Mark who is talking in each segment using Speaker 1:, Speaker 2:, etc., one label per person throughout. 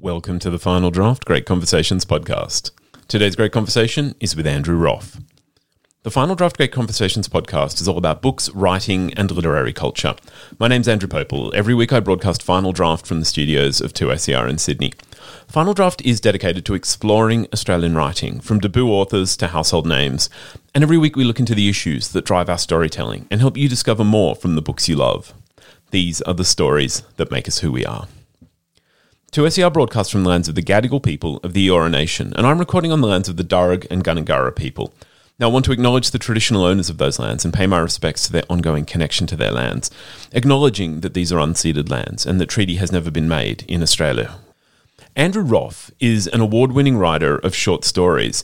Speaker 1: Welcome to the Final Draft Great Conversations podcast. Today's great conversation is with Andrew Roth. The Final Draft Great Conversations podcast is all about books, writing, and literary culture. My name's Andrew Popel. Every week I broadcast Final Draft from the studios of 2SER in Sydney. Final Draft is dedicated to exploring Australian writing, from debut authors to household names. And every week we look into the issues that drive our storytelling and help you discover more from the books you love. These are the stories that make us who we are. 2SER broadcasts from the lands of the Gadigal people of the Eora Nation, and I'm recording on the lands of the Darug and Gundungurra people. Now, I want to acknowledge the traditional owners of those lands and pay my respects to their ongoing connection to their lands, acknowledging that these are unceded lands and that treaty has never been made in Australia. Andrew Roth is an award winning writer of short stories.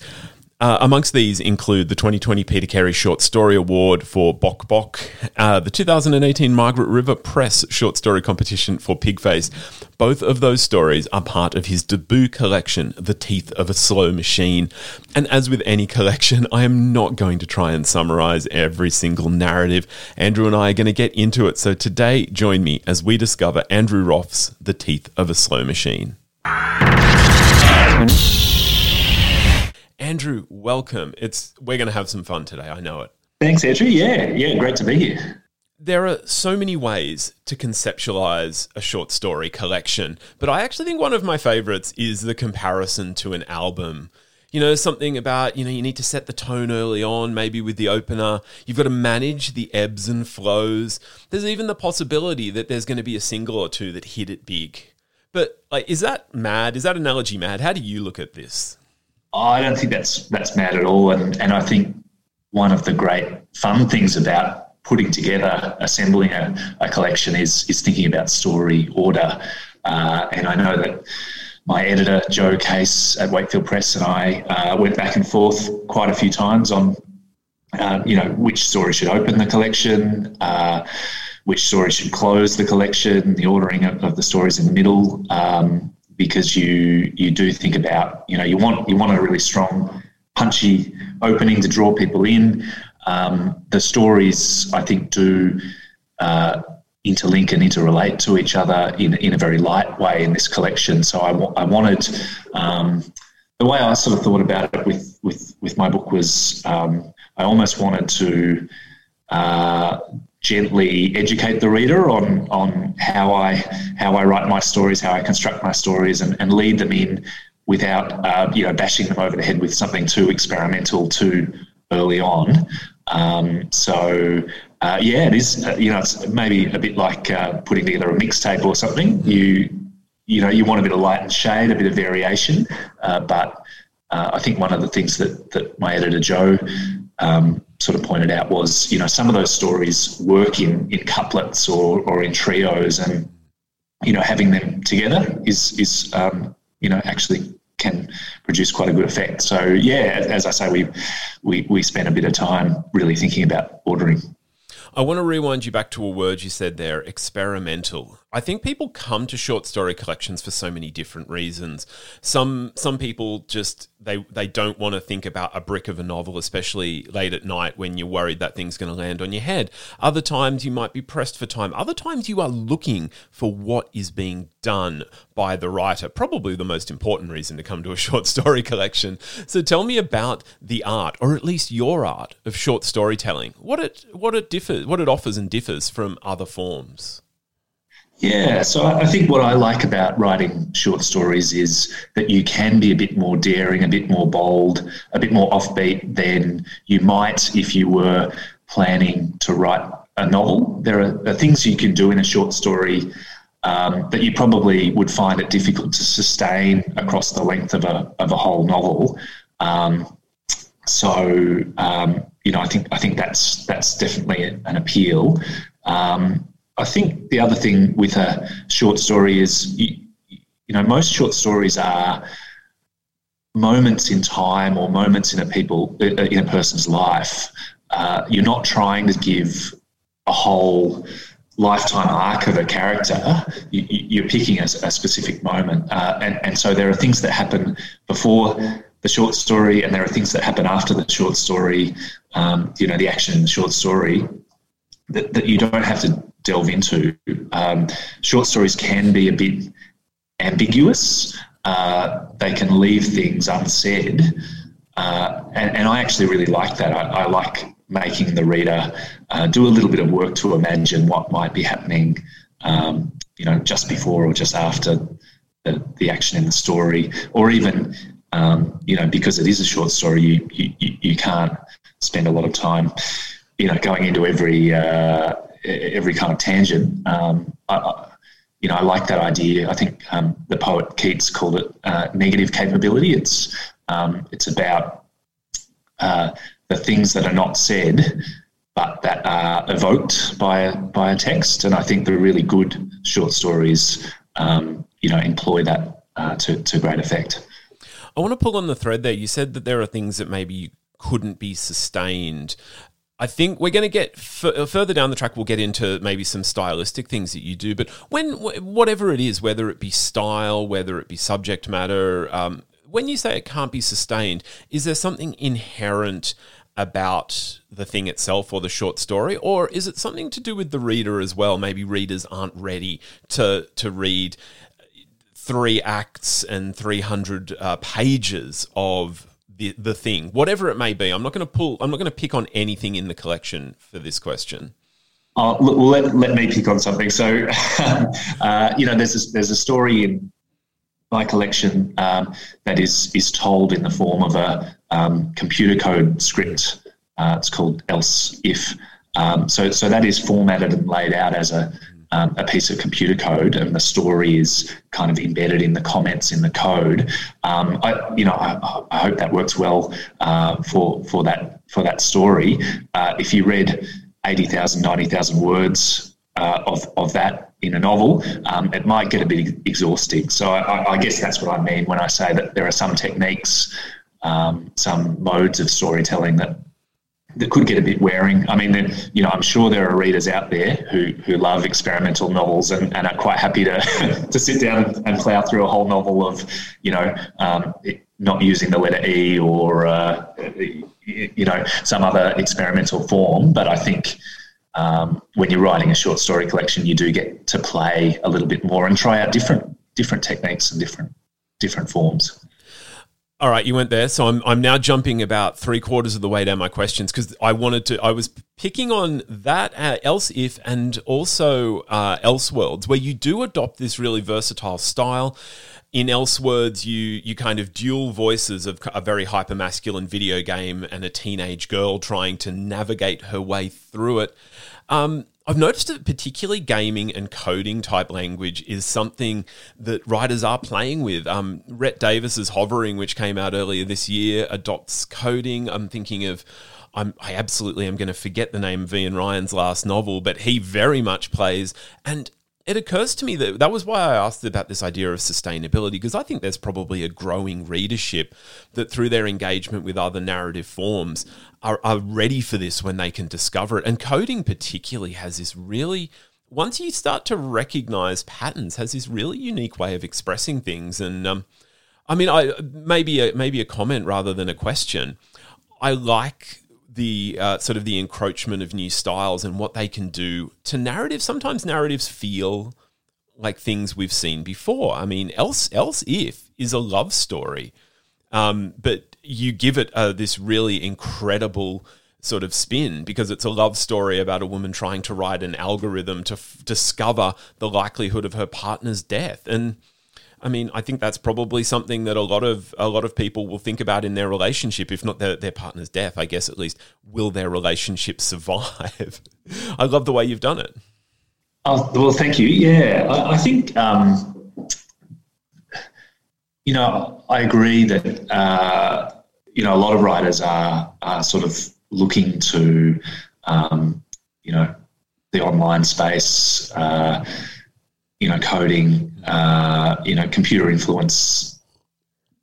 Speaker 1: Uh, amongst these include the 2020 Peter Carey Short Story Award for Bok Bok, uh, the 2018 Margaret River Press Short Story Competition for Pigface. Both of those stories are part of his debut collection, The Teeth of a Slow Machine. And as with any collection, I am not going to try and summarize every single narrative. Andrew and I are going to get into it. So today, join me as we discover Andrew Roth's The Teeth of a Slow Machine. Andrew, welcome. It's we're going to have some fun today. I know it.
Speaker 2: Thanks, Andrew. Yeah, yeah, great to be here.
Speaker 1: There are so many ways to conceptualize a short story collection, but I actually think one of my favorites is the comparison to an album. You know, something about, you know, you need to set the tone early on, maybe with the opener. You've got to manage the ebbs and flows. There's even the possibility that there's going to be a single or two that hit it big. But like is that mad? Is that analogy mad? How do you look at this?
Speaker 2: I don't think that's that's mad at all, and and I think one of the great fun things about putting together, assembling a, a collection is is thinking about story order, uh, and I know that my editor Joe Case at Wakefield Press and I uh, went back and forth quite a few times on, uh, you know, which story should open the collection, uh, which story should close the collection, the ordering of, of the stories in the middle. Um, because you you do think about you know you want you want a really strong punchy opening to draw people in. Um, the stories I think do uh, interlink and interrelate to each other in in a very light way in this collection. So I, w- I wanted um, the way I sort of thought about it with with with my book was um, I almost wanted to. Uh, gently educate the reader on on how I how I write my stories, how I construct my stories, and, and lead them in without uh, you know bashing them over the head with something too experimental too early on. Um, so uh, yeah, it is. Uh, you know, it's maybe a bit like uh, putting together a mixtape or something. You you know you want a bit of light and shade, a bit of variation, uh, but I think one of the things that that my editor Joe um, sort of pointed out was, you know, some of those stories work in, in couplets or, or in trios, and you know, having them together is is um, you know actually can produce quite a good effect. So yeah, as I say, we we we spent a bit of time really thinking about ordering.
Speaker 1: I want to rewind you back to a word you said there experimental. I think people come to short story collections for so many different reasons. Some some people just they they don't want to think about a brick of a novel, especially late at night when you're worried that thing's going to land on your head. Other times you might be pressed for time. Other times you are looking for what is being done by the writer. Probably the most important reason to come to a short story collection. So tell me about the art, or at least your art of short storytelling. What it what it differs, what it offers and differs from other forms.
Speaker 2: Yeah, so I think what I like about writing short stories is that you can be a bit more daring, a bit more bold, a bit more offbeat than you might if you were planning to write a novel. There are, things you can do in a short story um, that you probably would find it difficult to sustain across the length of a, of a whole novel. Um, so um, you know, I think I think that's that's definitely an appeal. Um, I think the other thing with a short story is, you, you know, most short stories are moments in time or moments in a people uh, in a person's life. Uh, you're not trying to give a whole lifetime arc of a character. You, are picking a, a, specific moment, uh, and and so there are things that happen before the short story, and there are things that happen after the short story. Um, you know, the action in the short story that, that you don't have to delve into. Um, short stories can be a bit ambiguous. Uh, they can leave things unsaid. Uh, and, and, I actually really like that. I, I like making the reader uh, do a little bit of work to imagine what might be happening, um, you know, just before or just after the, the action in the story, or even, um, you know, because it is a short story, you, you, you can't spend a lot of time, you know, going into every uh, every kind of tangent. Um, I, you know, I like that idea. I think um, the poet Keats called it uh, negative capability. It's um, it's about uh, the things that are not said, but that are evoked by a, by a text. And I think the really good short stories, um, you know, employ that uh, to to great effect.
Speaker 1: I want to pull on the thread there. You said that there are things that maybe couldn't be sustained. I think we're going to get f- uh, further down the track. We'll get into maybe some stylistic things that you do, but when whatever it is, whether it be style, whether it be subject matter, um, when you say it can't be sustained, is there something inherent about the thing itself or the short story, or is it something to do with the reader as well? Maybe readers aren't ready to to read three acts and three hundred uh, pages of the the thing, whatever it may be. I'm not going to pull. I'm not going to pick on anything in the collection for this question.
Speaker 2: Uh, let, let me pick on something. So, uh, you know, there's a, there's a story in my collection um, that is is told in the form of a um, computer code script. Uh, it's called else if. Um, so so that is formatted and laid out as a um, a piece of computer code and the story is kind of embedded in the comments in the code. Um, I, you know, I, I, hope that works well uh, for for that for that story. Uh, if you read 80,000, 90,000 words uh, of, of that in a novel, um, it might get a bit exhausting. So I, I, guess that's what I mean when I say that there are some techniques, um, some modes of storytelling that that could get a bit wearing. I mean, you know, I'm sure there are readers out there who, who love experimental novels and, and are quite happy to to sit down and, plow through a whole novel of, you know, um, not using the letter E or, uh, you know, some other experimental form. But I think um, when you're writing a short story collection, you do get to play a little bit more and try out different different techniques and different different forms.
Speaker 1: All right, you went there. So I'm I'm now jumping about three quarters of the way down my questions because I wanted to. I was picking on that uh, else if and also uh, Elseworlds, where you do adopt this really versatile style. In Elseworlds, you you kind of dual voices of a very hyper masculine video game and a teenage girl trying to navigate her way through it. Um, I've noticed that particularly gaming and coding type language is something that writers are playing with. Um, Rhett Davis's Hovering, which came out earlier this year, adopts coding. I'm thinking of. I'm, I absolutely am going to forget the name of Ian Ryan's last novel, but he very much plays. And it occurs to me that that was why I asked about this idea of sustainability, because I think there's probably a growing readership that through their engagement with other narrative forms are, are ready for this when they can discover it. And coding, particularly, has this really once you start to recognize patterns, has this really unique way of expressing things. And um, I mean, I maybe a, maybe a comment rather than a question. I like the uh, sort of the encroachment of new styles and what they can do to narratives. Sometimes narratives feel like things we've seen before. I mean, else else if is a love story, um, but you give it uh, this really incredible sort of spin because it's a love story about a woman trying to write an algorithm to f- discover the likelihood of her partner's death and I mean, I think that's probably something that a lot of a lot of people will think about in their relationship, if not their, their partner's death. I guess at least will their relationship survive? I love the way you've done it.
Speaker 2: Oh, well, thank you. Yeah, I, I think um, you know I agree that uh, you know a lot of writers are, are sort of looking to um, you know the online space. Uh, you know, coding, uh, you know, computer influence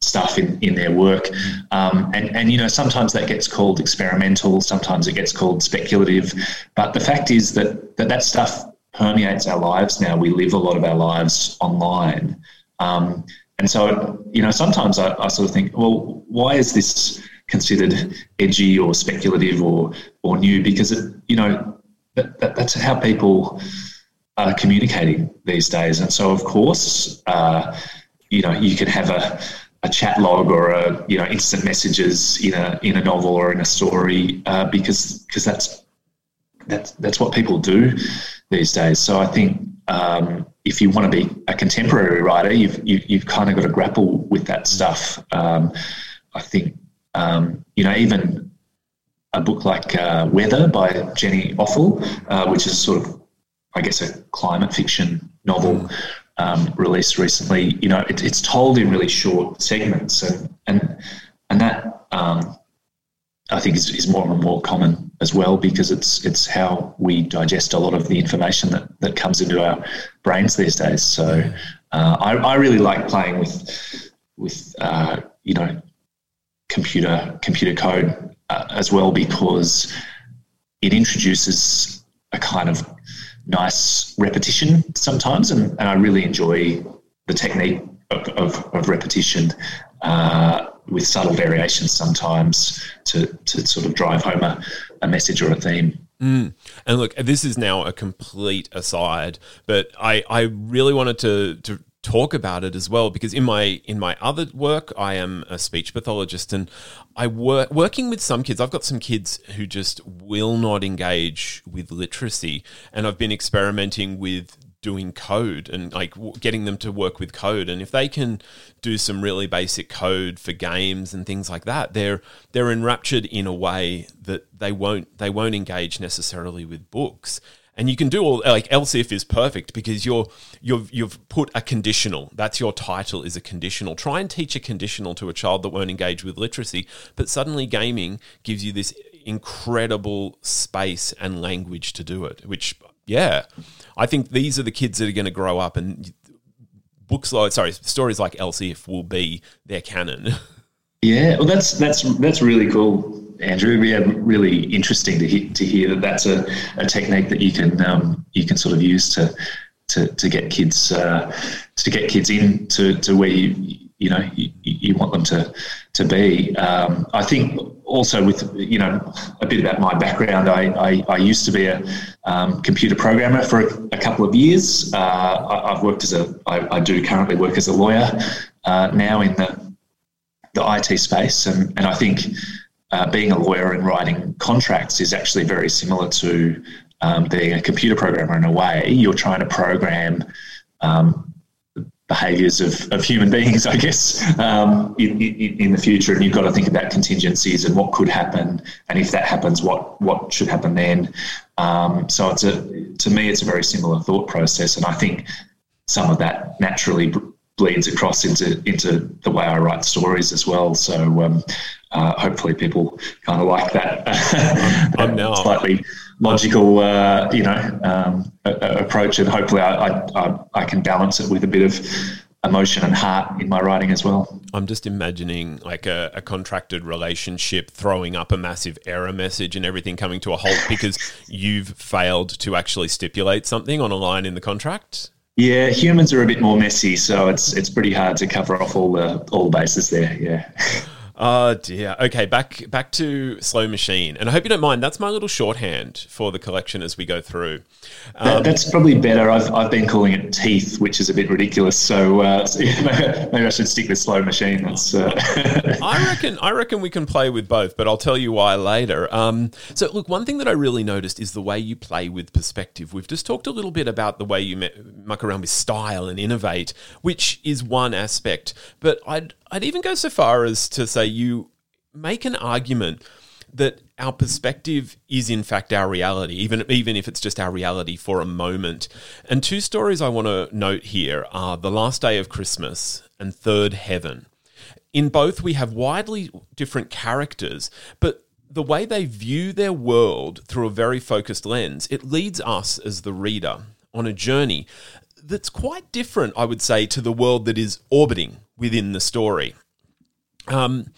Speaker 2: stuff in, in their work. Um, and, and, you know, sometimes that gets called experimental, sometimes it gets called speculative. But the fact is that that, that stuff permeates our lives now. We live a lot of our lives online. Um, and so, you know, sometimes I, I sort of think, well, why is this considered edgy or speculative or, or new? Because, it, you know, that, that, that's how people are communicating these days. And so, of course, uh, you know, you can have a, a chat log or a you know instant messages in a in a novel or in a story uh, because because that's that's that's what people do these days. So I think um, if you want to be a contemporary writer, you've you, have you have kind of got to grapple with that stuff. Um, I think um, you know even a book like uh, Weather by Jenny Offill, uh, which is sort of I guess a climate fiction novel um, released recently. You know, it, it's told in really short segments, and and and that um, I think is, is more and more common as well because it's it's how we digest a lot of the information that, that comes into our brains these days. So uh, I, I really like playing with with uh, you know computer computer code uh, as well because it introduces a kind of nice repetition sometimes, and, and I really enjoy the technique of, of, of repetition uh, with subtle variations sometimes to, to sort of drive home a, a message or a theme.
Speaker 1: Mm. And look, this is now a complete aside, but I, I really wanted to, to talk about it as well because in my in my other work I am a speech pathologist and I work working with some kids I've got some kids who just will not engage with literacy and I've been experimenting with doing code and like getting them to work with code. And if they can do some really basic code for games and things like that they're they're enraptured in a way that they won't they won't engage necessarily with books. And you can do all like else if is perfect because you're you've you've put a conditional. That's your title is a conditional. Try and teach a conditional to a child that won't engage with literacy but suddenly gaming gives you this incredible space and language to do it which yeah i think these are the kids that are going to grow up and books like sorry stories like else if will be their canon
Speaker 2: yeah well that's that's that's really cool Andrew. We Yeah, really interesting to hear, to hear that that's a, a technique that you can um, you can sort of use to to, to get kids uh, to get kids in to, to where you you know you, you want them to to be. Um, I think also with you know a bit about my background, I, I, I used to be a um, computer programmer for a, a couple of years. Uh, I, have worked as a I, I do currently work as a lawyer uh, now in the the IT space, and and I think uh, being a lawyer and writing contracts is actually very similar to um, being a computer programmer in a way. You're trying to program um, behaviors of, of human beings, I guess, um, in, in, in, the future. And you've got to think about contingencies and what could happen. And if that happens, what, what should happen then? Um, so it's a, to me, it's a very similar thought process. And I think some of that naturally bleeds across into into the way I write stories as well. So um, uh, hopefully people kind of like that,
Speaker 1: I'm now
Speaker 2: slightly logical, uh, you know, um, approach, and hopefully I, I, I can balance it with a bit of emotion and heart in my writing as well.
Speaker 1: I'm just imagining like a, a, contracted relationship throwing up a massive error message and everything coming to a halt because you've failed to actually stipulate something on a line in the contract.
Speaker 2: Yeah, humans are a bit more messy, so it's it's pretty hard to cover off all the all the bases there. Yeah.
Speaker 1: Oh dear. Okay, back back to Slow Machine, and I hope you don't mind. That's my little shorthand for the collection as we go through.
Speaker 2: Um, that, that's probably better. I've, I've been calling it Teeth, which is a bit ridiculous. So, uh, so yeah, maybe I should stick with Slow Machine. That's. Uh...
Speaker 1: I reckon. I reckon we can play with both, but I'll tell you why later. Um, so, look, one thing that I really noticed is the way you play with perspective. We've just talked a little bit about the way you muck around with style and innovate, which is one aspect. But I'd I'd even go so far as to say you make an argument that our perspective is in fact our reality, even even if it's just our reality for a moment. And two stories I want to note here are The Last Day of Christmas and Third Heaven. In both, we have widely different characters, but the way they view their world through a very focused lens, it leads us as the reader on a journey that's quite different, I would say, to the world that is orbiting within the story. Um,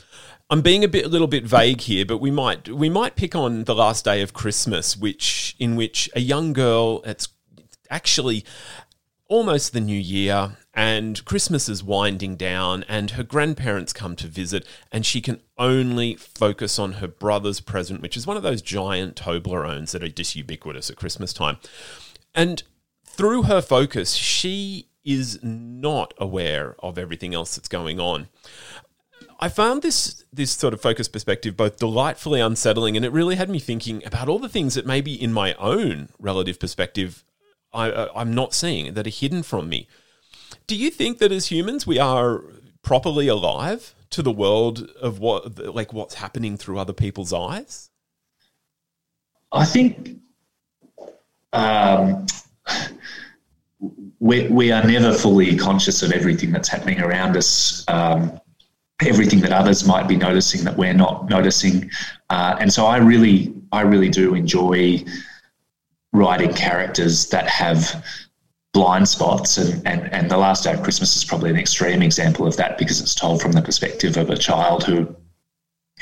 Speaker 1: I'm being a bit, a little bit vague here, but we might we might pick on the last day of Christmas, which in which a young girl. It's actually almost the new year, and Christmas is winding down, and her grandparents come to visit, and she can only focus on her brother's present, which is one of those giant Toblerones that are just ubiquitous at Christmas time. And through her focus, she is not aware of everything else that's going on. I found this this sort of focus perspective both delightfully unsettling, and it really had me thinking about all the things that maybe in my own relative perspective I, I'm not seeing that are hidden from me. Do you think that as humans we are properly alive to the world of what like what's happening through other people's eyes?
Speaker 2: I think um, we, we are never fully conscious of everything that's happening around us, um, everything that others might be noticing that we're not noticing. Uh, and so I really, I really do enjoy writing characters that have blind spots and, and, and the last day of christmas is probably an extreme example of that because it's told from the perspective of a child who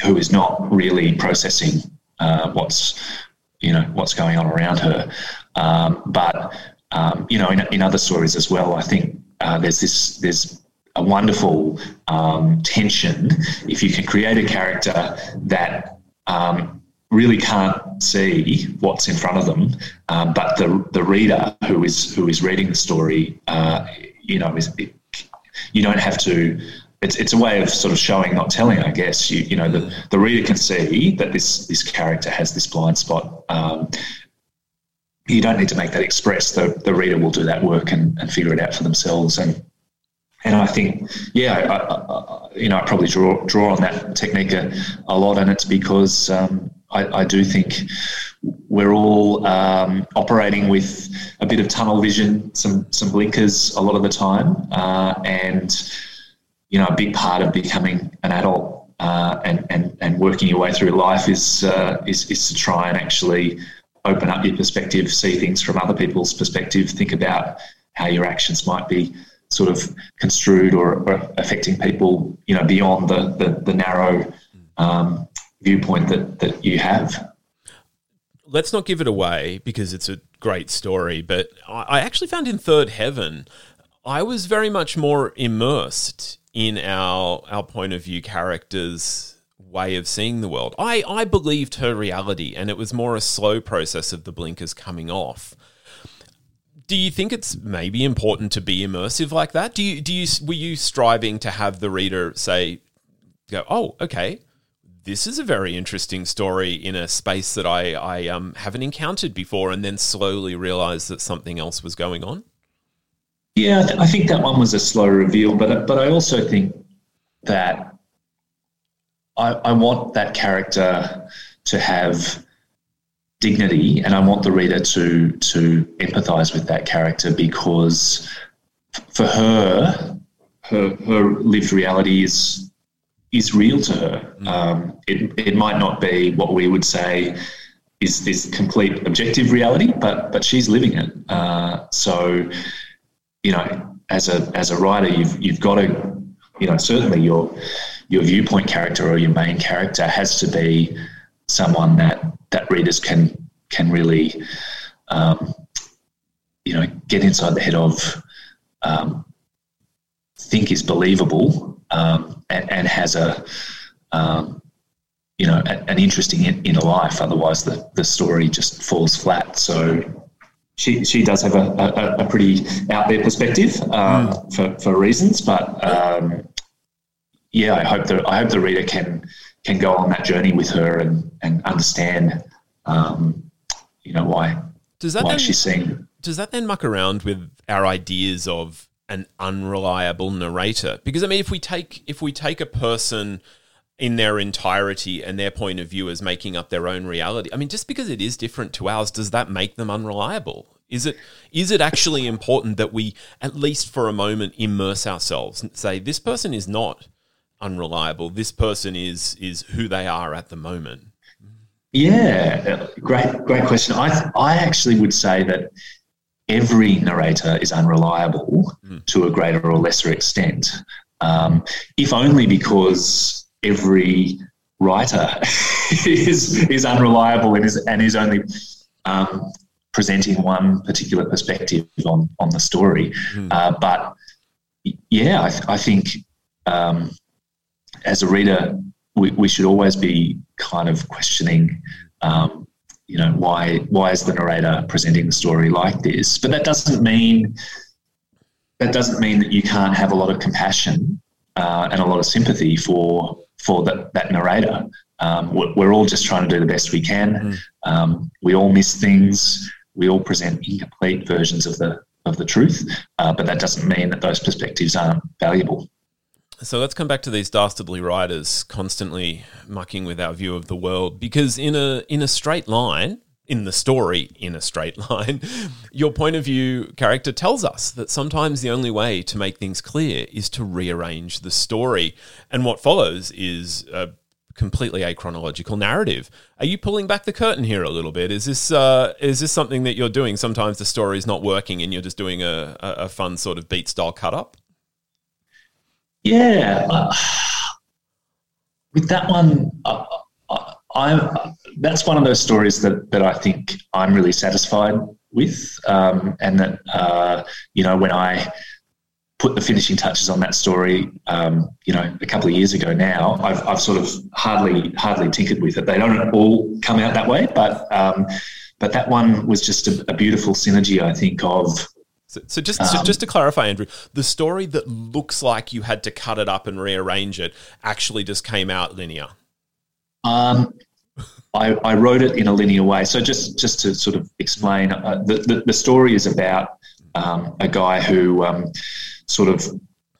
Speaker 2: who is not really processing uh, what's you know what's going on around her um, but um, you know in, in other stories as well i think uh, there's this there's a wonderful um, tension if you can create a character that um, really can't see what's in front of them, um, but the the reader who is who is reading the story, uh, you know, is it, you don't have to. It's, it's a way of sort of showing, not telling, I guess. You you know, the, the reader can see that this this character has this blind spot. Um, you don't need to make that express. The, the reader will do that work and, and figure it out for themselves. And and I think, yeah, I, I, you know, I probably draw draw on that technique a, a lot, and it's because um, I, I, do think we're all um, operating with a bit of tunnel vision, some some blinkers a lot of the time, uh, and you know, a big part of becoming an adult uh, and, and and working your way through life is uh, is is to try and actually open up your perspective, see things from other people's perspective, think about how your actions might be sort of construed or, or affecting people, you know, beyond the the, the narrow um, viewpoint that that you have.
Speaker 1: Let's not give it away because it's a great story, but I actually found in Third Heaven, I was very much more immersed in our our point of view characters way of seeing the world. I, I believed her reality and it was more a slow process of the blinkers coming off do you think it's maybe important to be immersive like that? Do you do you were you striving to have the reader say, go, oh, okay, this is a very interesting story in a space that I I um, haven't encountered before, and then slowly realize that something else was going on?
Speaker 2: Yeah, I think that one was a slow reveal, but but I also think that I, I want that character to have dignity, and I want the reader to to empathise with that character because for her, her her lived reality is is real to her. Mm. Um, it it might not be what we would say is this complete objective reality, but but she's living it. Uh, so, you know, as a as a writer, you've you've got to, you know, certainly your your viewpoint character or your main character has to be someone that that readers can can really, um, you know, get inside the head of, um, think is believable, um, and, and, has a, um, you know, a, an interesting inner life. Otherwise, the the story just falls flat. So. She, she does have a, a, a pretty out there perspective um, mm. for, for reasons, but um, yeah, I hope that I hope the reader can can go on that journey with her and and understand um, you know why does that why then, she's saying
Speaker 1: does that then muck around with our ideas of an unreliable narrator because i mean if we take if we take a person in their entirety and their point of view as making up their own reality. I mean just because it is different to ours does that make them unreliable? Is it is it actually important that we at least for a moment immerse ourselves and say this person is not unreliable. This person is is who they are at the moment
Speaker 2: yeah, great, great question. I, I actually would say that every narrator is unreliable mm. to a greater or lesser extent, um, if only because every writer is is unreliable and is and is only um, presenting one particular perspective on on the story. Mm. Uh, but yeah, I, th- I think um, as a reader, we, we should always be kind of questioning, um, you know why why is the narrator presenting the story like this but that doesn't mean that doesn't mean that you can't have a lot of compassion uh, and a lot of sympathy for for that, that narrator. Um, we're, we're, all just trying to do the best we can. Mm. um, we all miss things. We all present incomplete versions of the of the truth uh, but that doesn't mean that those perspectives aren't valuable.
Speaker 1: So let's come back to these dastardly writers constantly mucking with our view of the world because in a in a straight line in the story in a straight line your point of view character tells us that sometimes the only way to make things clear is to rearrange the story. And what follows is a completely achronological narrative. Are you pulling back the curtain here a little bit? Is this uh, is this something that you're doing? Sometimes the story is not working and you're just doing a, a fun sort of beat style cut up?
Speaker 2: Yeah, uh, with that one, uh, I, that's one of those stories that that I think I'm really satisfied with, um, and that uh, you know when I put the finishing touches on that story, um, you know, a couple of years ago now, I've, I've sort of hardly hardly tinkered with it. They don't all come out that way, but um, but that one was just a, a beautiful synergy, I think, of
Speaker 1: so, so just um, so just to clarify, Andrew, the story that looks like you had to cut it up and rearrange it actually just came out linear.
Speaker 2: Um, I, I wrote it in a linear way. So just just to sort of explain, uh, the, the, the story is about um, a guy who um, sort of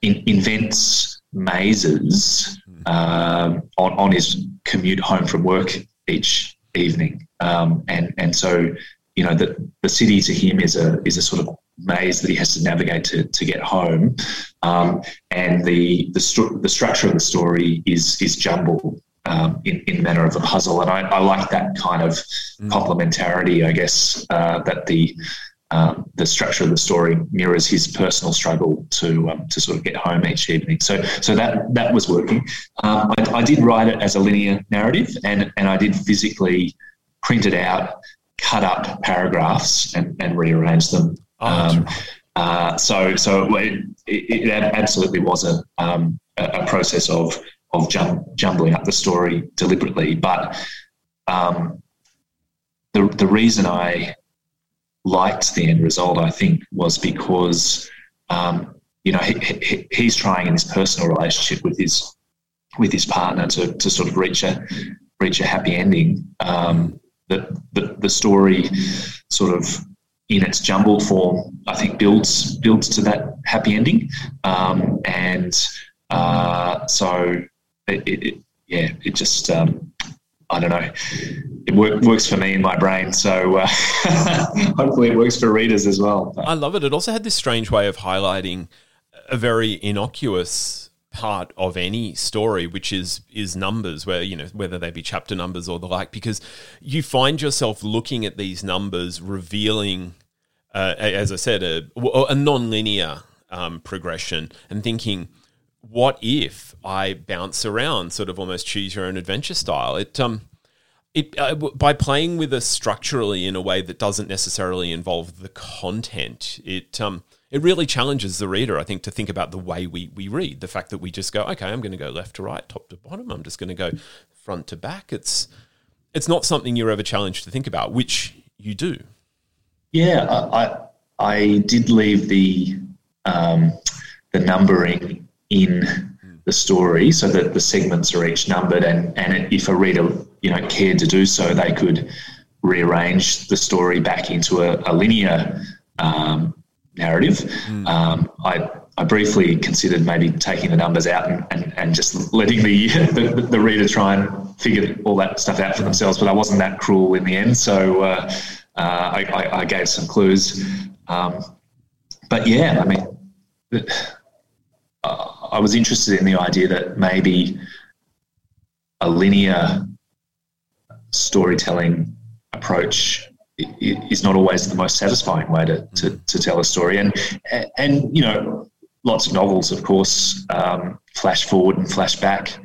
Speaker 2: in, invents mazes um, on on his commute home from work each evening, um, and and so you know the the city to him is a is a sort of maze that he has to navigate to, to get home. Um, and the the, stru- the structure of the story is is jumbled um, in, in the manner of a puzzle. And I, I like that kind of mm. complementarity, I guess, uh, that the um, the structure of the story mirrors his personal struggle to um, to sort of get home each evening. So so that that was working. Um, I, I, did write it as a linear narrative, and and I did physically print it out, cut up paragraphs, and, and rearrange them Oh, um, uh, so, so it, it, absolutely was a, um, a process of of jum- jumbling up the story deliberately. But um, the the reason I liked the end result, I think, was because um, you know he, he, he's trying in his personal relationship with his with his partner to, to sort of reach a reach a happy ending. Um, the, the the story sort of in its jumbled form, I think builds builds to that happy ending. Um, and uh, so, it, yeah, it just um, I don't know. It work, works for me in my brain, so uh, hopefully it works for readers as well.
Speaker 1: I love it. It also had this strange way of highlighting a very innocuous part of any story, which is is numbers, where you know whether they be chapter numbers or the like, because you find yourself looking at these numbers, revealing uh, as I said, a, a non-linear um, progression, and thinking, what if I bounce around, sort of almost choose your own adventure style? It um, it uh, by playing with us structurally in a way that doesn't necessarily involve the content, it um, it really challenges the reader, I think, to think about the way we we read. The fact that we just go, okay, I'm going to go left to right, top to bottom. I'm just going to go front to back. It's it's not something you're ever challenged to think about, which you do.
Speaker 2: Yeah, I I did leave the um, the numbering in the story so that the segments are each numbered, and and if a reader you know cared to do so, they could rearrange the story back into a, a linear um, narrative. Mm. Um, I I briefly considered maybe taking the numbers out and, and, and just letting the, the, the reader try and figure all that stuff out for themselves, but I wasn't that cruel in the end. So uh, uh, I, I, I, gave some clues. Um, but yeah, I mean, I was interested in the idea that maybe a linear storytelling approach is not always the most satisfying way to, to, to tell a story. And, and, you know, lots of novels, of course, um, flash forward and flash back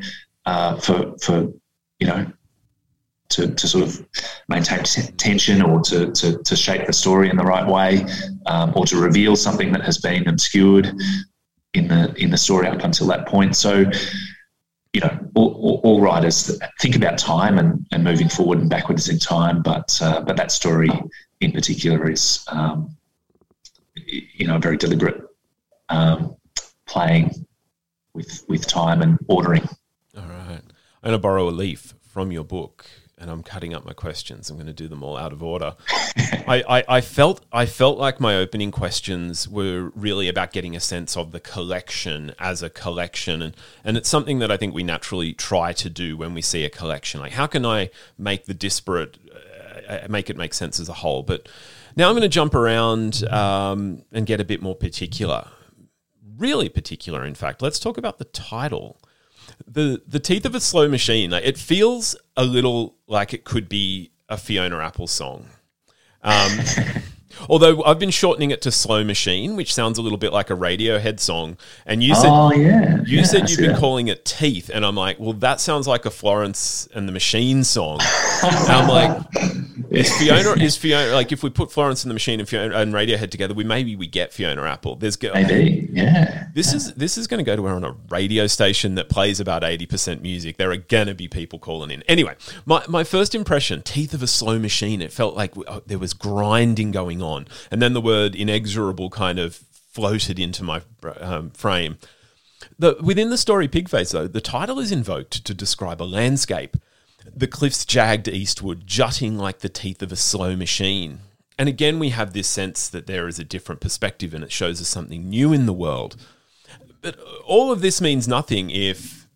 Speaker 2: uh, for, for, you know, to, to sort of maintain tension or to, to, to shape the story in the right way um, or to reveal something that has been obscured in the in the story up until that point. So, you know, all, all writers think about time and, and moving forward and backwards in time, but uh, but that story in particular is um, you know very deliberate um, playing with with time and ordering.
Speaker 1: All right, I'm going to borrow a leaf from your book and I'm cutting up my questions. I'm going to do them all out of order. I, I, I, felt I felt like my opening questions were really about getting a sense of the collection as a collection, and and it's something that I think we naturally try to do when we see a collection. Like, how can I make the disparate uh, uh make it make sense as a whole? But now I'm going to jump around um, and get a bit more particular, really particular. In fact, let's talk about the title the the teeth of a slow machine. It feels a little like it could be a Fiona Apple song. Um, Although I've been shortening it to Slow Machine, which sounds a little bit like a Radiohead song. And you said,
Speaker 2: oh, yeah.
Speaker 1: You
Speaker 2: yeah,
Speaker 1: said you've been that. calling it Teeth. And I'm like, well, that sounds like a Florence and the Machine song. and I'm like, is Fiona, is Fiona, like if we put Florence and the Machine and, Fiona, and Radiohead together, we maybe we get Fiona Apple. There's
Speaker 2: Maybe, yeah.
Speaker 1: This
Speaker 2: yeah.
Speaker 1: is this is going to go to her on a radio station that plays about 80% music. There are going to be people calling in. Anyway, my, my first impression, Teeth of a Slow Machine, it felt like uh, there was grinding going on. And then the word inexorable kind of floated into my um, frame. The, within the story Pigface, though, the title is invoked to describe a landscape. The cliffs jagged eastward, jutting like the teeth of a slow machine. And again, we have this sense that there is a different perspective and it shows us something new in the world. But all of this means nothing if,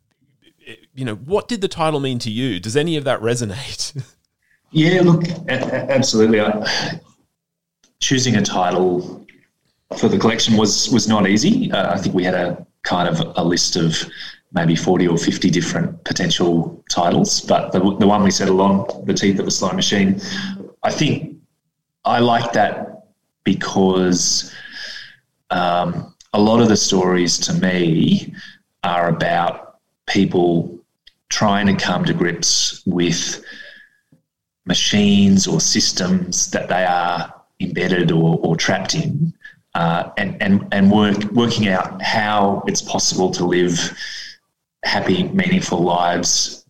Speaker 1: you know, what did the title mean to you? Does any of that resonate?
Speaker 2: Yeah, look, absolutely. I, choosing a title for the collection was was not easy. Uh, I think we had a kind of a list of maybe 40 or 50 different potential titles, but the, the one we settled on, The Teeth of a Slow Machine, I think I like that because um, a lot of the stories to me are about people trying to come to grips with machines or systems that they are embedded or, or trapped in, uh, and, and, and work, working out how it's possible to live happy, meaningful lives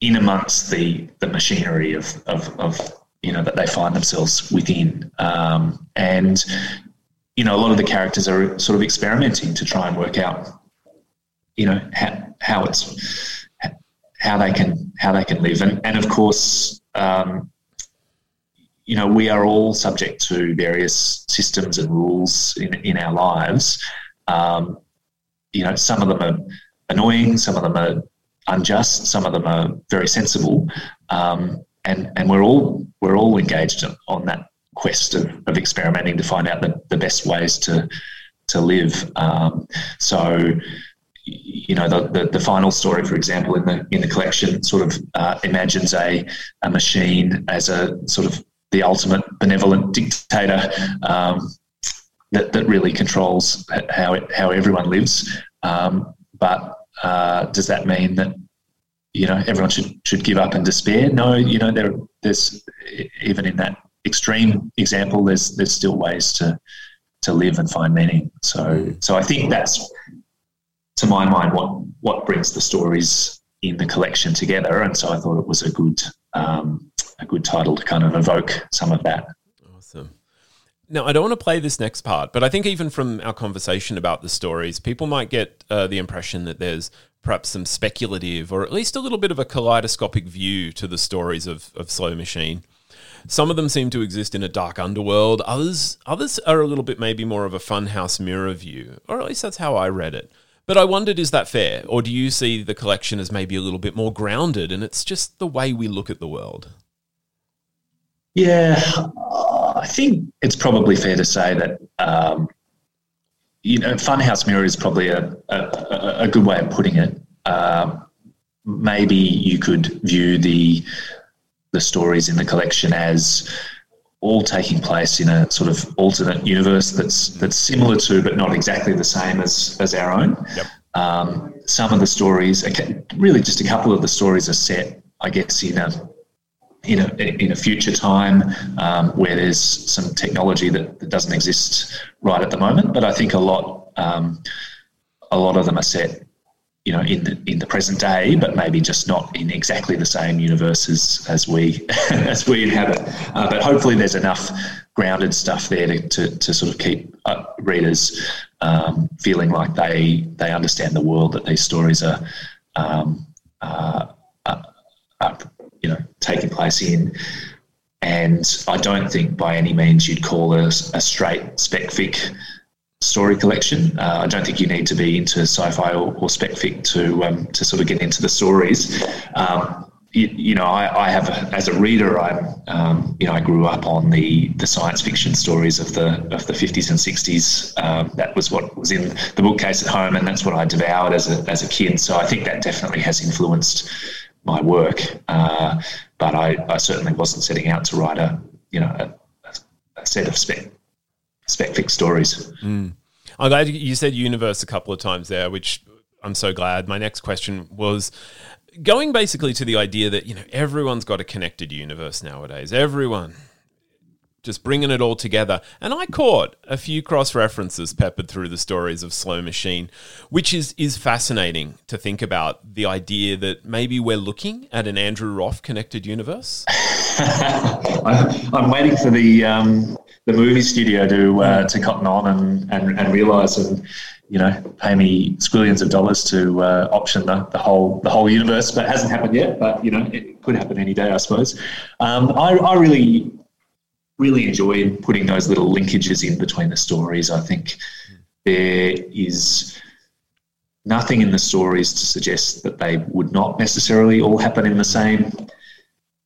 Speaker 2: in amongst the, the machinery of, of, of you know that they find themselves within. Um, and you know, a lot of the characters are sort of experimenting to try and work out, you know, how, how it's how they can how they can live, and and of course, um, you know, we are all subject to various systems and rules in, in our lives. Um, you know, some of them are annoying, some of them are unjust, some of them are very sensible, um, and and we're all we're all engaged on that quest of, of experimenting to find out the, the best ways to to live. Um, so, you know, the, the, the, final story, for example, in the in the collection, sort of uh, imagines a a machine as a sort of the ultimate benevolent dictator um, that, that really controls how it, how everyone lives. Um, but uh, does that mean that you know everyone should should give up and despair? No, you know there there's even in that extreme example, there's there's still ways to to live and find meaning. So so I think that's to my mind what what brings the stories in the collection together. And so I thought it was a good um, a good title to kind of evoke some of that.
Speaker 1: Now, I don't want to play this next part, but I think even from our conversation about the stories, people might get uh, the impression that there's perhaps some speculative or at least a little bit of a kaleidoscopic view to the stories of, of Slow Machine. Some of them seem to exist in a dark underworld. Others, others are a little bit maybe more of a funhouse mirror view, or at least that's how I read it. But I wondered, is that fair, or do you see the collection as maybe a little bit more grounded, and it's just the way we look at the world?
Speaker 2: Yeah, I think it's probably fair to say that um, you know, Funhouse Mirror is probably a, a, a good way of putting it. Um, maybe you could view the the stories in the collection as all taking place in a sort of alternate universe that's that's similar to but not exactly the same as as our own.
Speaker 1: Yep.
Speaker 2: Um, some of the stories, really, just a couple of the stories are set, I guess, in a in a, in a future time um, where there's some technology that, that, doesn't exist right at the moment. But I think a lot um, a lot of them are set you know, in the in the present day, but maybe just not in exactly the same universe as, we as we inhabit. Uh, but hopefully, there's enough grounded stuff there to, to, to sort of keep uh, readers um, feeling like they they understand the world that these stories are, um, uh, are, are you know taking place in. And I don't think by any means you'd call a, a straight spec fic story collection. Uh, I don't think you need to be into sci-fi or, or spec fic to um, to sort of get into the stories. Um, you, you, know, I, I have as a reader, I'm um, you know I grew up on the the science fiction stories of the of the 50s and 60s. Um, that was what was in the bookcase at home, and that's what I devoured as a as a kid. So I think that definitely has influenced my work. Uh, but I, I certainly wasn't setting out to write a you know a, a set of spec spec fic stories.
Speaker 1: Mm. I'm glad you said universe a couple of times there, which I'm so glad. My next question was going basically to the idea that you know everyone's got a connected universe nowadays. Everyone just bringing it all together. And I caught a few cross references peppered through the stories of Slow Machine, which is is fascinating to think about the idea that maybe we're looking at an Andrew Roff connected universe.
Speaker 2: I'm waiting for the um, the movie studio to uh, to cotton on and and, and realise and you know pay me squillions of dollars to uh, option the, the whole the whole universe, but it hasn't happened yet. But you know it could happen any day, I suppose. Um, I, I really really enjoy putting those little linkages in between the stories. I think there is nothing in the stories to suggest that they would not necessarily all happen in the same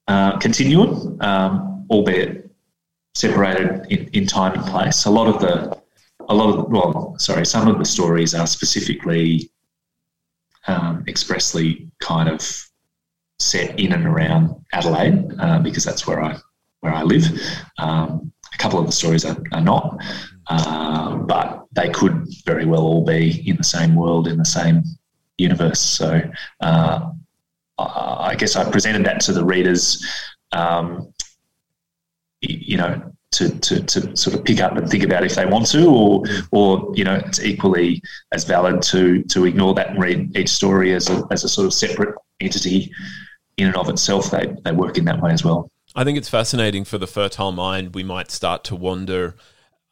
Speaker 2: uh, continuum, um, albeit separated in, in time and place. A lot of the, a lot of well, sorry, some of the stories are specifically um, expressly kind of set in and around Adelaide uh, because that's where I where I live. Um, a couple of the stories are, are not, uh, but they could very well all be in the same world in the same universe. So uh, I guess I presented that to the readers, um, you know, to, to, to sort of pick up and think about if they want to, or or you know, it's equally as valid to to ignore that and read each story as a as a sort of separate entity in and of itself. They they work in that way as well.
Speaker 1: I think it's fascinating for the fertile mind. We might start to wonder: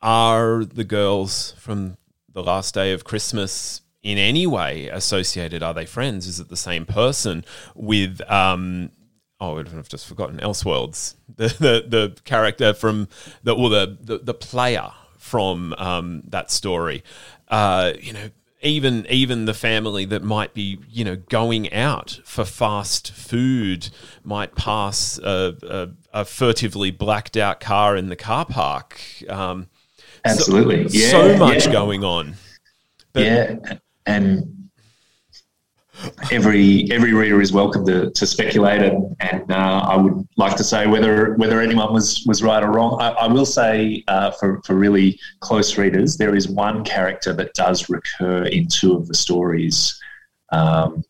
Speaker 1: Are the girls from the last day of Christmas in any way associated? Are they friends? Is it the same person with? Um, oh, I've just forgotten Elseworlds. The the, the character from the or the the, the player from um, that story. Uh, you know, even even the family that might be you know going out for fast food might pass a, a, a furtively blacked out car in the car park. Um,
Speaker 2: Absolutely,
Speaker 1: so,
Speaker 2: yeah,
Speaker 1: so much
Speaker 2: yeah.
Speaker 1: going on.
Speaker 2: But, yeah, and every every reader is welcome to, to speculate, and, and uh, I would like to say whether whether anyone was was right or wrong. I, I will say uh, for for really close readers, there is one character that does recur in two of the stories. Um,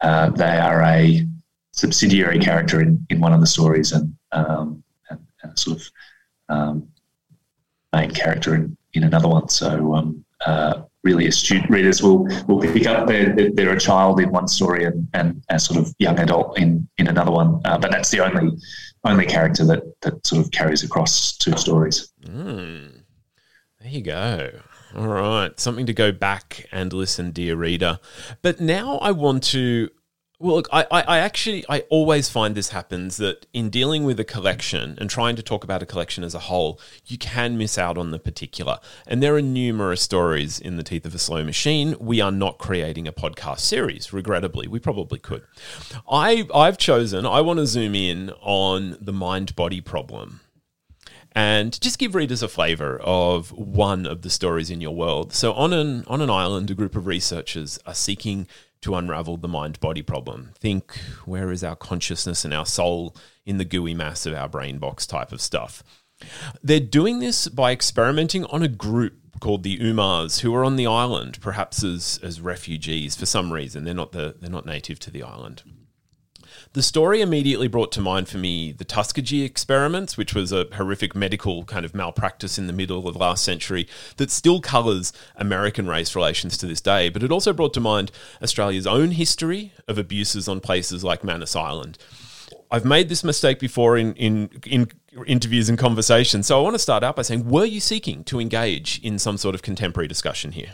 Speaker 2: uh, they are a subsidiary character in, in one of the stories, and, um, and, and sort of um, main character in, in another one. So um, uh, really astute readers will will pick up they're, they're a child in one story and, and a sort of young adult in in another one. Uh, but that's the only only character that that sort of carries across two stories.
Speaker 1: Mm. There you go. All right, something to go back and listen, dear reader. But now I want to well, look, I, I actually I always find this happens that in dealing with a collection and trying to talk about a collection as a whole, you can miss out on the particular. And there are numerous stories in the teeth of a slow machine. We are not creating a podcast series, regrettably. We probably could. I I've chosen. I want to zoom in on the mind body problem and just give readers a flavor of one of the stories in your world. So on an on an island, a group of researchers are seeking to unravel the mind body problem. Think where is our consciousness and our soul in the gooey mass of our brain box type of stuff. They're doing this by experimenting on a group called the Umars who are on the island, perhaps as, as refugees for some reason. They're not the they're not native to the island. The story immediately brought to mind for me the Tuskegee experiments, which was a horrific medical kind of malpractice in the middle of last century that still colours American race relations to this day. But it also brought to mind Australia's own history of abuses on places like Manus Island. I've made this mistake before in, in, in interviews and conversations. So I want to start out by saying, were you seeking to engage in some sort of contemporary discussion here?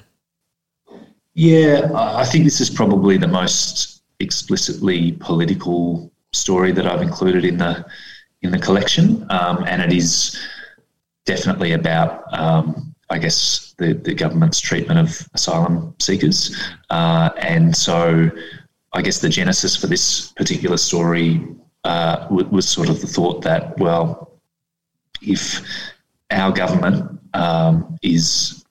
Speaker 2: Yeah, I think this is probably the most explicitly political story that I've included in the in the collection, um, and it is definitely about, um, I guess, the, the government's treatment of asylum seekers, uh, and so I guess the genesis for this particular story uh, was sort of the thought that, well, if our government um, is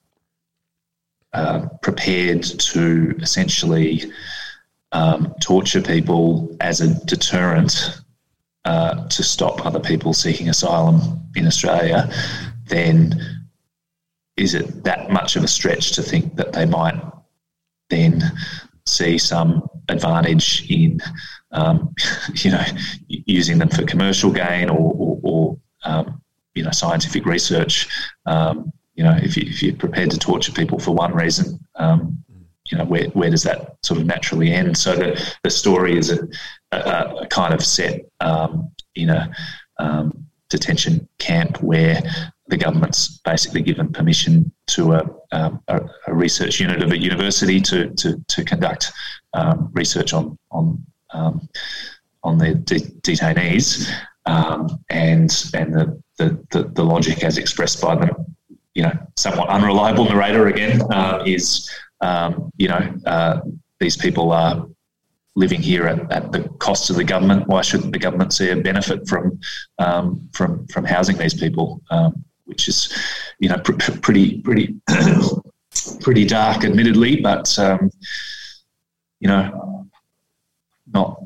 Speaker 2: uh, prepared to essentially um, torture people as a deterrent uh, to stop other people seeking asylum in Australia, then is it that much of a stretch to think that they might then see some advantage in, um, you know, using them for commercial gain or, or, or um, you know, scientific research? Um, you know, if, you, you're prepared to torture people for one reason, um, you know, where, where does that sort of naturally end? So the, the story is a, a, a kind of set um, in a um, detention camp where the government's basically given permission to a, um, a, a, research unit of a university to, to, to conduct um, research on on um, on the de- detainees, um, and and the, the, the, the logic as expressed by them you know, somewhat unreliable narrator again uh, is, um, you know, uh, these people are living here at, at, the cost of the government. Why shouldn't the government see a benefit from um, from from housing these people? Um, which is, you know, pr- pretty pretty pretty dark, admittedly, but um, you know, not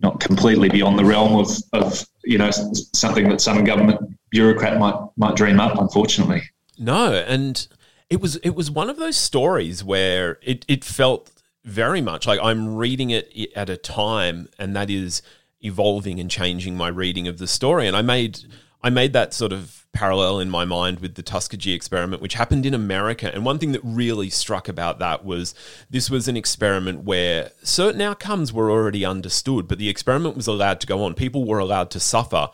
Speaker 2: not completely beyond the realm of, of you know something that some government bureaucrat might might dream up. Unfortunately,
Speaker 1: no, and it was it was one of those stories where it it felt very much like I'm reading it at a time, and that is evolving and changing my reading of the story. And I made I made that sort of parallel in my mind with the Tuskegee experiment, which happened in America. And one thing that really struck about that was this was an experiment where certain outcomes were already understood, but the experiment was allowed to go on. People were allowed to suffer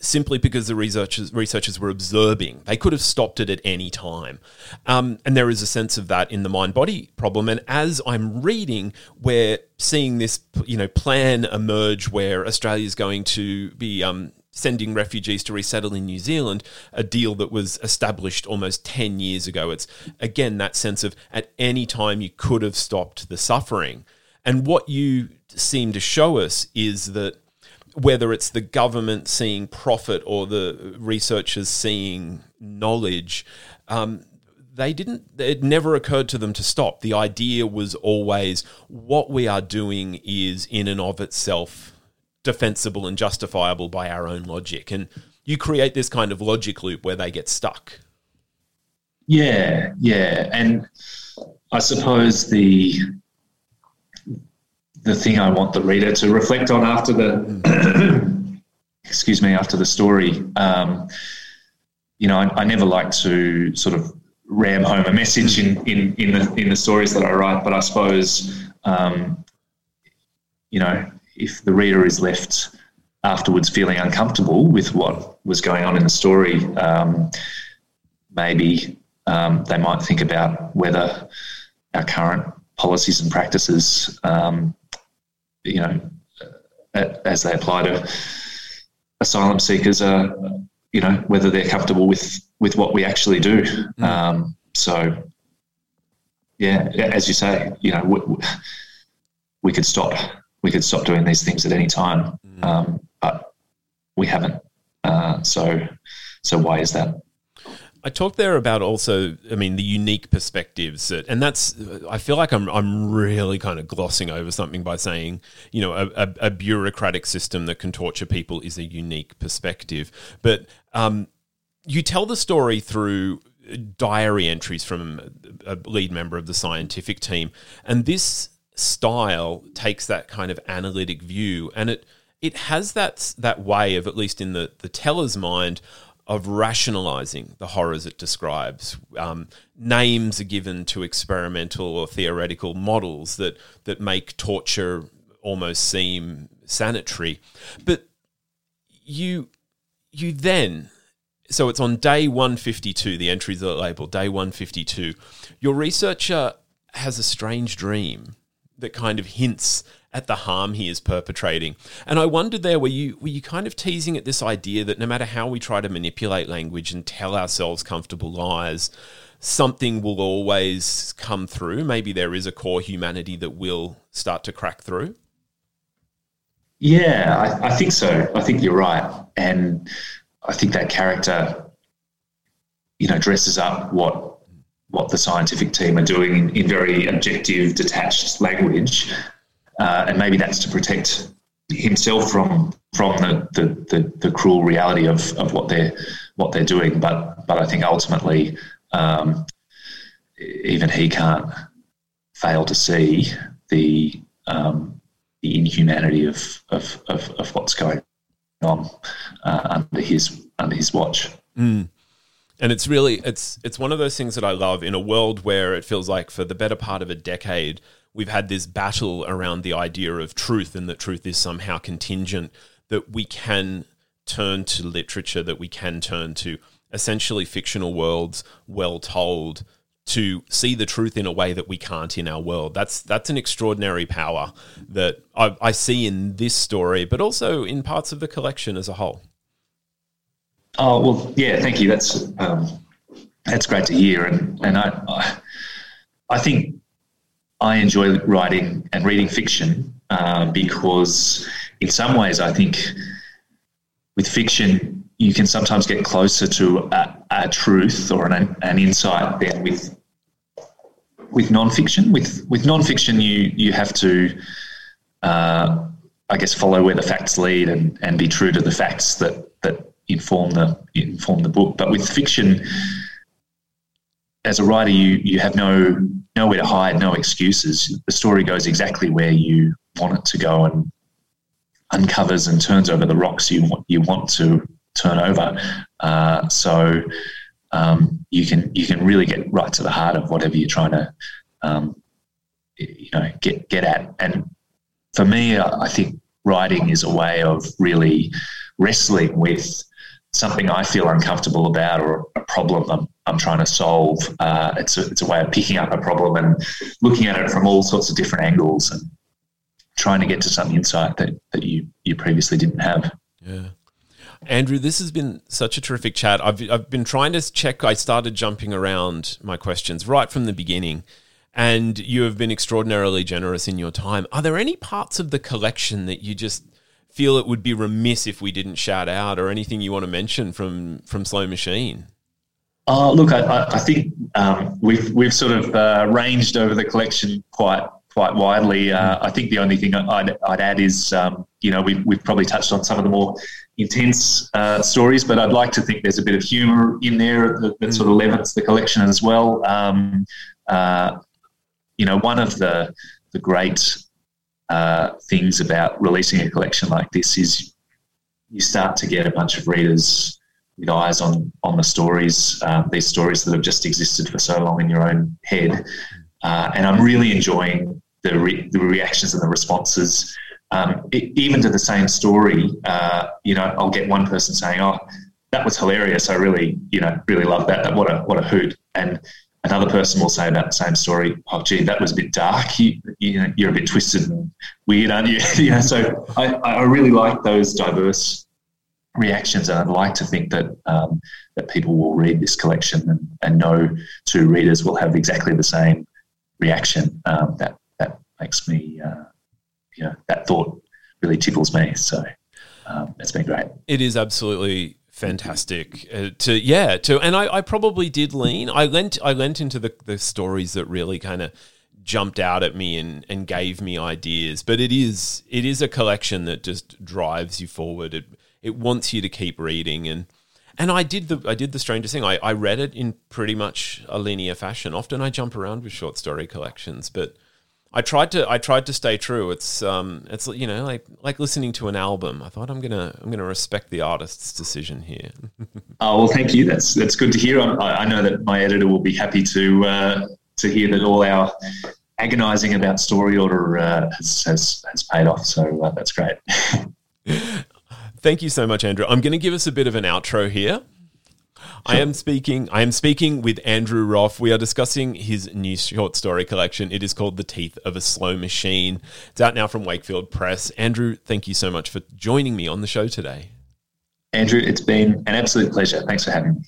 Speaker 1: simply because the researchers researchers were observing. They could have stopped it at any time. Um, and there is a sense of that in the mind body problem. And as I'm reading, we're seeing this you know plan emerge where Australia is going to be um, sending refugees to resettle in New Zealand, a deal that was established almost 10 years ago. It's again that sense of at any time you could have stopped the suffering. And what you seem to show us is that whether it's the government seeing profit or the researchers seeing knowledge, um, they didn't, it never occurred to them to stop. The idea was always what we are doing is in and of itself defensible and justifiable by our own logic. And you create this kind of logic loop where they get stuck.
Speaker 2: Yeah, yeah. And I suppose the the thing I want the reader to reflect on after the excuse me after the story, um, you know, I, I, never like to sort of ram home a message in in in the in the stories that I write, but I suppose um, you know if the reader is left afterwards feeling uncomfortable with what was going on in the story, um, maybe um, they might think about whether our current policies and practices, um, you know, as they apply to asylum seekers, are, you know, whether they're comfortable with with what we actually do. Mm. Um, so, yeah, as you say, you know, we, we could stop we could stop doing these things at any time, mm. um, but we haven't. Uh, so, so why is that?
Speaker 1: I talked there about also, I mean, the unique perspectives, that, and that's. I feel like I'm I'm really kind of glossing over something by saying, you know, a, a, a bureaucratic system that can torture people is a unique perspective. But um, you tell the story through diary entries from a lead member of the scientific team, and this style takes that kind of analytic view. And it it has that that way of at least in the the teller's mind of rationalizing the horrors it describes. Um, names are given to experimental or theoretical models that that make torture almost seem sanitary, but you you then so it's on day 152 the entries are labeled day 152 your researcher has a strange dream that kind of hints at the harm he is perpetrating. And I wondered there, were you were you kind of teasing at this idea that no matter how we try to manipulate language and tell ourselves comfortable lies, something will always come through? Maybe there is a core humanity that will start to crack through.
Speaker 2: Yeah, I, I think so. I think you're right, and I think that character, you know, dresses up what what the scientific team are doing in, in very objective, detached language, uh, and maybe that's to protect himself from from the, the, the, the, cruel reality of, of what they're what they're doing. But but I think ultimately, um, even he can't fail to see the um, the inhumanity of, of, of, of what's going on uh, under his under his watch.
Speaker 1: Mm and it's really it's it's one of those things that I love in a world where it feels like for the better part of a decade we've had this battle around the idea of truth and that truth is somehow contingent that we can turn to literature that we can turn to essentially fictional worlds well told to see the truth in a way that we can't in our world. That's that's an extraordinary power that I, I see in this story, but also in parts of the collection as a whole.
Speaker 2: Oh well, yeah. Thank you. That's um, that's great to hear, and and I, I, I think I enjoy writing and reading fiction uh, because, in some ways, I think with fiction you can sometimes get closer to a, a truth or an, an insight than with with nonfiction. With with nonfiction, you you have to. Uh, I guess follow where the facts lead and, and be true to the facts that that inform the inform the book. But with fiction, as a writer, you you have no nowhere to hide, no excuses. The story goes exactly where you want it to go and uncovers and turns over the rocks you want you want to turn over. Uh, so um, you can you can really get right to the heart of whatever you're trying to um, you know get get at. And for me, I think writing is a way of really wrestling with something I feel uncomfortable about or a problem I'm, I'm trying to solve. Uh, it's, a, it's a way of picking up a problem and looking at it from all sorts of different angles and trying to get to some insight that, that you, you previously didn't have.
Speaker 1: Yeah. Andrew, this has been such a terrific chat. I've, I've been trying to check. I started jumping around my questions right from the beginning, and you have been extraordinarily generous in your time. Are there any parts of the collection that you just feel it would be remiss if we didn't shout out or anything you want to mention from from Slow Machine?
Speaker 2: Uh, look, I, I think um, we've we've sort of uh, ranged over the collection quite quite widely. Uh, I think the only thing I'd, I'd add is um, you know we've we've probably touched on some of the more intense uh, stories, but I'd like to think there's a bit of humour in there that, that sort of levels the collection as well. Um, uh, you know, one of the the great uh, things about releasing a collection like this is you start to get a bunch of readers with eyes on on the stories, uh, these stories that have just existed for so long in your own head. Uh, and I'm really enjoying the re- the reactions and the responses. Um, it, even to the same story, uh, you know, I'll get one person saying, "Oh, that was hilarious. I really, you know, really love that. What a what a hoot!" And Another person will say about the same story, "Oh, gee, that was a bit dark. You, you know, you're a bit twisted and weird, aren't you?" you know, so I, I really like those diverse reactions, and I'd like to think that um, that people will read this collection and, and know two readers will have exactly the same reaction. Um, that that makes me, uh, you know, that thought really tickles me. So um, it's been great.
Speaker 1: It is absolutely fantastic uh, to yeah to and I, I probably did lean. I lent I lent into the, the stories that really kind of jumped out at me and, and gave me ideas. But it is it is a collection that just drives you forward. It it wants you to keep reading. And and I did the I did the strangest thing. I, I read it in pretty much a linear fashion. Often I jump around with short story collections but I tried to I tried to stay true. It's um it's you know like like listening to an album. I thought I'm gonna I'm gonna respect the artist's decision here.
Speaker 2: oh well, thank you. That's that's good to hear. I, I know that my editor will be happy to uh, to hear that all our agonising about story order uh, has, has has paid off. So uh, that's great.
Speaker 1: Thank you so much, Andrew. I'm going to give us a bit of an outro here. I am speaking. I am speaking with Andrew Roff. We are discussing his new short story collection. It is called "The Teeth of a Slow Machine." It's out now from Wakefield Press. Andrew, thank you so much for joining me on the show today.
Speaker 2: Andrew, it's been an absolute pleasure. Thanks for having me.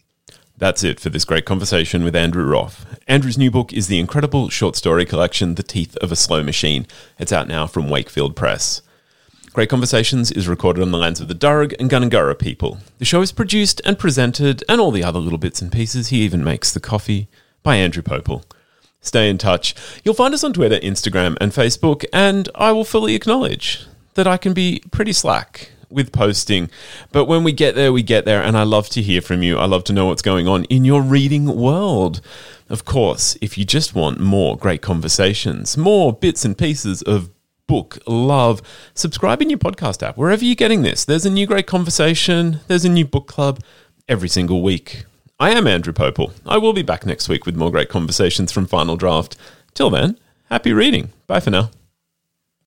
Speaker 1: That's it for this great conversation with Andrew Roff. Andrew's new book is the incredible short story collection, The Teeth of a Slow Machine. It's out now from Wakefield Press. Great Conversations is recorded on the lands of the Darug and Gundungurra people. The show is produced and presented, and all the other little bits and pieces, he even makes the coffee, by Andrew Popel. Stay in touch. You'll find us on Twitter, Instagram, and Facebook, and I will fully acknowledge that I can be pretty slack with posting. But when we get there, we get there, and I love to hear from you. I love to know what's going on in your reading world. Of course, if you just want more great conversations, more bits and pieces of book love, subscribe in your podcast app. Wherever you're getting this, there's a new great conversation, there's a new book club every single week. I am Andrew Popel. I will be back next week with more great conversations from Final Draft. Till then, happy reading. Bye for now.